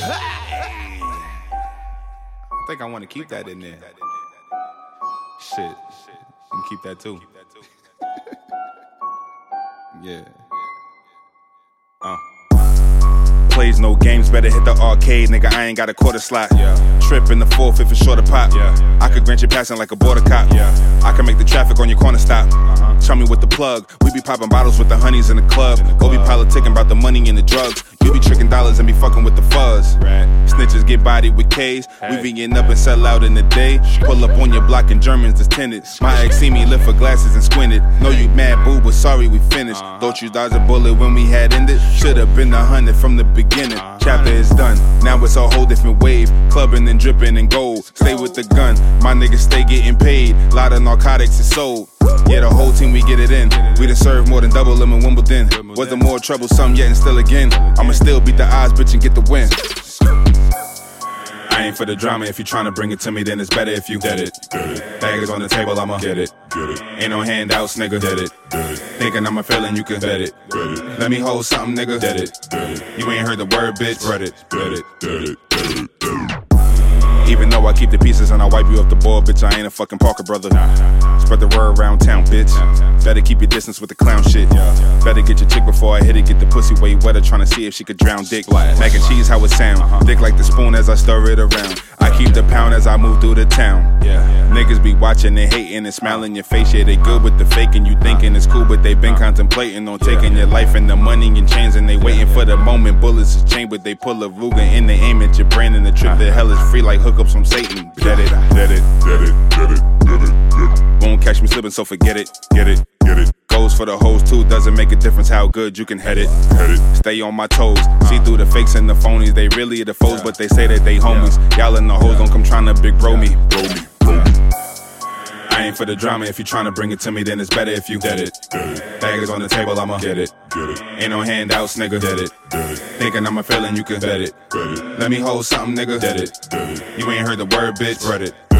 I think I want to keep that in there. Shit. I'm keep that too. yeah. Uh. Plays no games, better hit the arcade, nigga. I ain't got a quarter slot. Yeah. Trip in the fourth if it's short of pop. Yeah. I could grant you passing like a border cop. Yeah. I can make the traffic on your corner stop. Uh-huh. Me with the plug. We be popping bottles with the honeys in the club. Go be politicking about the money and the drugs. You be tricking dollars and be fucking with the fuzz. Right. Snitches get bodied with K's. We be getting up and sell out in the day. Pull up on your block and Germans is tinted. My ex see me lift for glasses and squinted. Know you mad, boo, but sorry we finished. Uh-huh. Don't you dodge a bullet when we had ended? Should've been a hundred from the beginning. Chapter is done. Now it's a whole different wave. Clubbing and dripping in gold. Stay with the gun. My niggas stay getting paid. Lot of narcotics is sold. Yeah, the whole team, we get it in. We done served more than double them in Wimbledon. Was the more troublesome yet and still again? I'ma still beat the odds, bitch, and get the win. Ain't for the drama. If you tryna bring it to me, then it's better if you get it. Bag is on the table, I'ma get it. Ain't no handouts, nigga. Get it. Thinking I'm a feeling, you can bet it. Let me hold something, nigga. Get it. You ain't heard the word, bitch. Read it. Get it. Get it. Get it. Even though I keep the pieces and I wipe you off the board, bitch, I ain't a fucking Parker brother. Spread the word around town, bitch. Better keep your distance with the clown shit. Better get your chick before I hit it. Get the pussy way wetter, trying to see if she could drown dick. Mac and cheese, how it sound. Dick like the spoon as I stir it around. I keep the pound as I move through the town. Niggas be watching and hating and smiling your face. Yeah, they good with the faking. You thinking it's cool, but they been contemplating on taking your life and the money and chains. And they waiting for the moment. Bullets is chambered. They pull a Ruger and they aim at your brain. And the trip to hell is free like hookups from Satan. Get it, get it, get it, get it, get it, get it. Won't catch me slipping, so forget it. Get it, get it. Goes for the hoes too, doesn't make a difference how good you can head it. Head it. Stay on my toes. See through the fakes and the phonies. They really the foes, but they say that they homies. Y'all in the hoes don't come trying to big bro me. Bro me, bro me. I ain't for the drama. If you tryna bring it to me, then it's better if you get it. Bag is on the table, I'ma get it. Ain't no handouts, nigga. Get it. Thinking I'm a feeling, you can bet it. Let me hold something, nigga. Get it. You ain't heard the word, bitch. Read it.